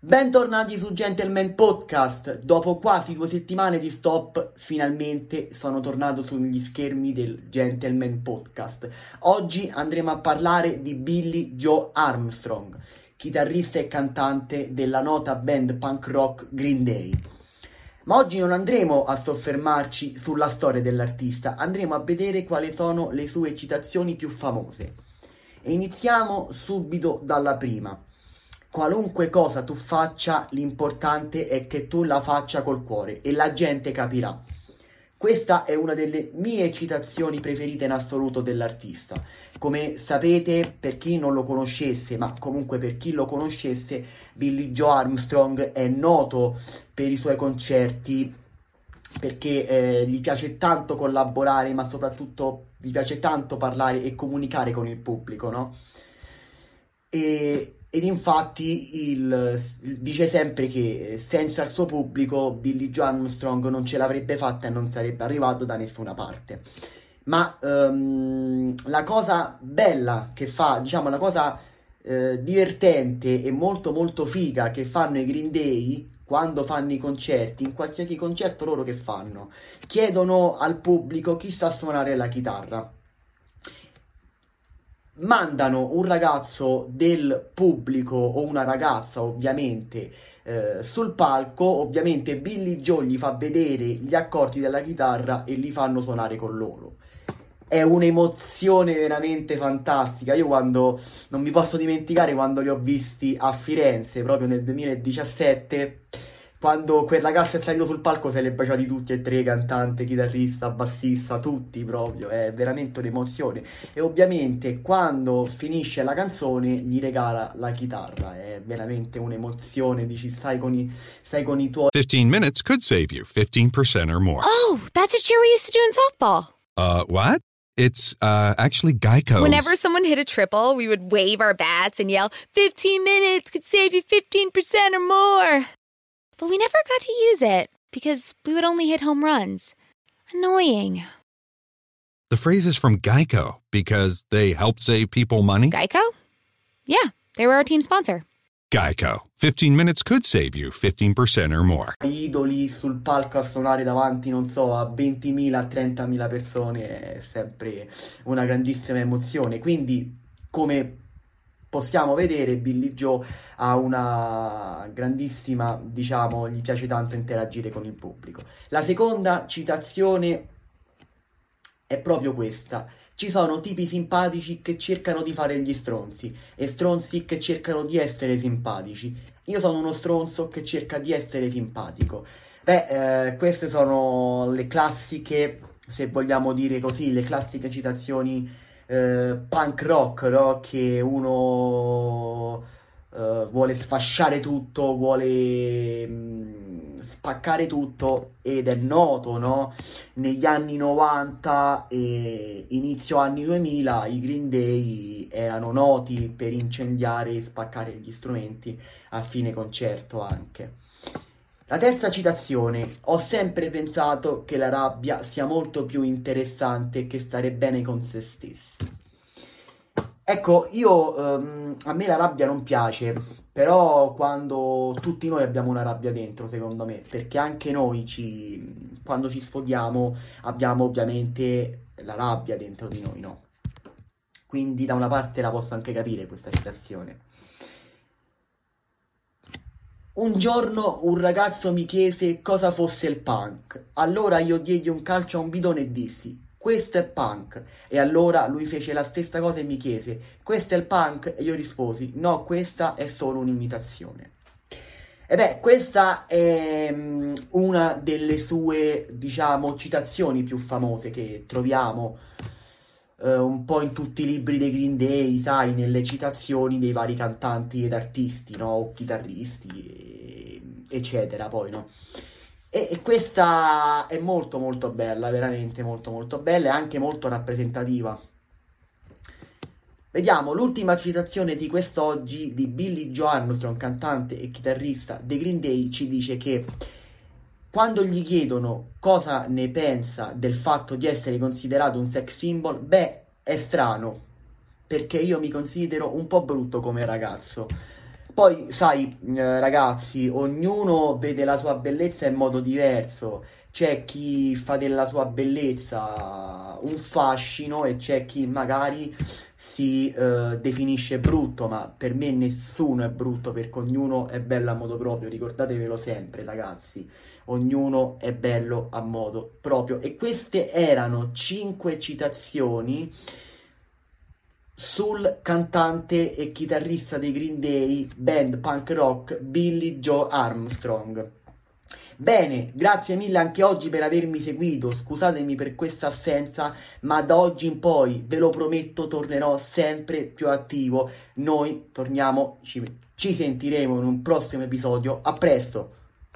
Bentornati su Gentleman Podcast. Dopo quasi due settimane di stop, finalmente sono tornato sugli schermi del Gentleman Podcast. Oggi andremo a parlare di Billy Joe Armstrong, chitarrista e cantante della nota band punk rock Green Day. Ma oggi non andremo a soffermarci sulla storia dell'artista, andremo a vedere quali sono le sue citazioni più famose. E iniziamo subito dalla prima qualunque cosa tu faccia, l'importante è che tu la faccia col cuore e la gente capirà. Questa è una delle mie citazioni preferite in assoluto dell'artista. Come sapete, per chi non lo conoscesse, ma comunque per chi lo conoscesse, Billy Joe Armstrong è noto per i suoi concerti perché eh, gli piace tanto collaborare, ma soprattutto gli piace tanto parlare e comunicare con il pubblico, no? E ed infatti il, dice sempre che senza il suo pubblico Billy Joe Armstrong non ce l'avrebbe fatta e non sarebbe arrivato da nessuna parte. Ma um, la cosa bella che fa, diciamo la cosa eh, divertente e molto molto figa che fanno i Green Day quando fanno i concerti, in qualsiasi concerto loro che fanno, chiedono al pubblico chi sa suonare la chitarra mandano un ragazzo del pubblico o una ragazza ovviamente eh, sul palco ovviamente Billy Joe gli fa vedere gli accordi della chitarra e li fanno suonare con loro. È un'emozione veramente fantastica. Io quando non mi posso dimenticare quando li ho visti a Firenze proprio nel 2017 quando quel ragazzo è salito sul palco se è baciati tutti e tre, cantante, chitarrista, bassista, tutti proprio, è veramente un'emozione. E ovviamente quando finisce la canzone gli regala la chitarra, è veramente un'emozione, dici stai con i, stai con i tuoi... 15 minutes could save you 15% or more. Oh, that's a cheer we used to do in softball. Uh, what? It's uh, actually Geico. Whenever someone hit a triple, we would wave our bats and yell, 15 minutes could save you 15% or more. But we never got to use it because we would only hit home runs. Annoying. The phrase is from Geico because they help save people money. Geico? Yeah, they were our team sponsor. Geico. 15 minutes could save you 15% or more. Idoli sul palco a suonare davanti, non so, a 20.000, a 30.000 persone è sempre una grandissima emozione. Quindi, come possiamo vedere Billy Joe ha una grandissima, diciamo, gli piace tanto interagire con il pubblico. La seconda citazione è proprio questa. Ci sono tipi simpatici che cercano di fare gli stronzi e stronzi che cercano di essere simpatici. Io sono uno stronzo che cerca di essere simpatico. Beh, eh, queste sono le classiche, se vogliamo dire così, le classiche citazioni eh, punk rock, no? Che uno eh, vuole sfasciare tutto, vuole mh, mm, spaccare tutto ed è noto, no? Negli anni 90 e inizio anni 2000 i Green Day erano noti per incendiare e spaccare gli strumenti a fine concerto anche. La terza citazione. Ho sempre pensato che la rabbia sia molto più interessante che stare bene con se stessi. Ecco, io um, a me la rabbia non piace, però quando tutti noi abbiamo una rabbia dentro, secondo me, perché anche noi ci, quando ci sfoghiamo abbiamo ovviamente la rabbia dentro di noi, no? Quindi da una parte la posso anche capire questa citazione. Un giorno un ragazzo mi chiese cosa fosse il punk. Allora io diedi un calcio a un bidone e dissi: Questo è punk. E allora lui fece la stessa cosa e mi chiese: Questo è il punk? E io risposi: No, questa è solo un'imitazione. E beh, questa è um, una delle sue, diciamo, citazioni più famose che troviamo eh, un po' in tutti i libri dei Green Day, sai, nelle citazioni dei vari cantanti ed artisti, no? O chitarristi, e- eccetera, poi, no? E, e questa è molto molto bella, veramente molto molto bella e anche molto rappresentativa. Vediamo l'ultima citazione di quest'oggi di Billy Joe Armstrong, cantante e chitarrista dei Green Day, ci dice che quando gli chiedono cosa ne pensa del fatto di essere considerato un sex symbol, beh, è strano, perché io mi considero un po' brutto come ragazzo. Poi, sai, eh, ragazzi, ognuno vede la sua bellezza in modo diverso. C'è chi fa della sua bellezza un fascino e c'è chi magari si eh, definisce brutto, ma per me nessuno è brutto perché ognuno è bello a modo proprio. Ricordatevelo sempre, ragazzi. Ognuno è bello a modo proprio. E queste erano cinque citazioni sul cantante e chitarrista dei Green Day, band punk rock Billy Joe Armstrong. Bene, grazie mille anche oggi per avermi seguito, scusatemi per questa assenza, ma da oggi in poi, ve lo prometto, tornerò sempre più attivo. Noi torniamo, ci, ci sentiremo in un prossimo episodio, a presto!